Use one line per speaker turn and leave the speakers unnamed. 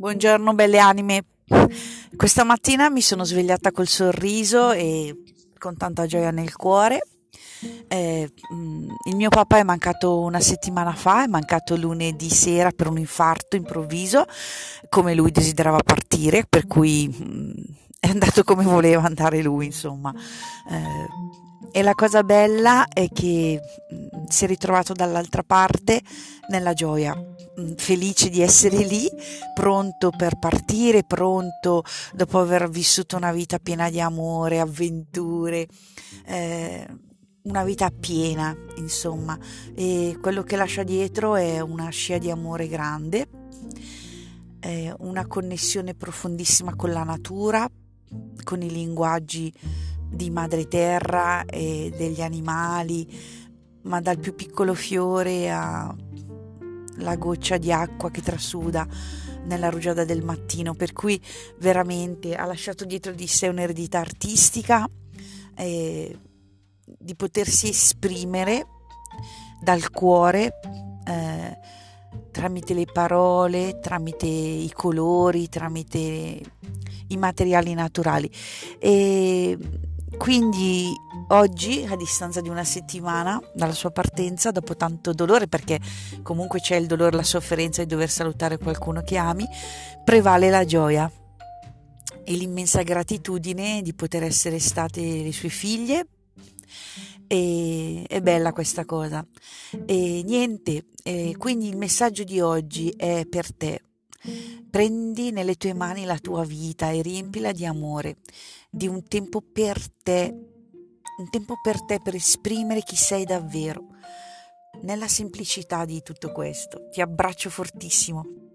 Buongiorno belle anime. Questa mattina mi sono svegliata col sorriso e con tanta gioia nel cuore. Eh, mm, il mio papà è mancato una settimana fa, è mancato lunedì sera per un infarto improvviso, come lui desiderava partire, per cui mm, è andato come voleva andare lui, insomma. Eh, e la cosa bella è che mm, si è ritrovato dall'altra parte nella gioia, mm, felice di essere lì, pronto per partire, pronto dopo aver vissuto una vita piena di amore, avventure, eh, una vita piena, insomma. E quello che lascia dietro è una scia di amore grande, una connessione profondissima con la natura, con i linguaggi di madre terra e degli animali, ma dal più piccolo fiore alla goccia di acqua che trasuda nella rugiada del mattino, per cui veramente ha lasciato dietro di sé un'eredità artistica eh, di potersi esprimere dal cuore eh, tramite le parole, tramite i colori, tramite i materiali naturali. E quindi oggi, a distanza di una settimana dalla sua partenza, dopo tanto dolore, perché comunque c'è il dolore, la sofferenza di dover salutare qualcuno che ami, prevale la gioia e l'immensa gratitudine di poter essere state le sue figlie. E è bella questa cosa. E niente, e quindi il messaggio di oggi è per te. Prendi nelle tue mani la tua vita e riempila di amore, di un tempo per te, un tempo per te per esprimere chi sei davvero. Nella semplicità di tutto questo, ti abbraccio fortissimo.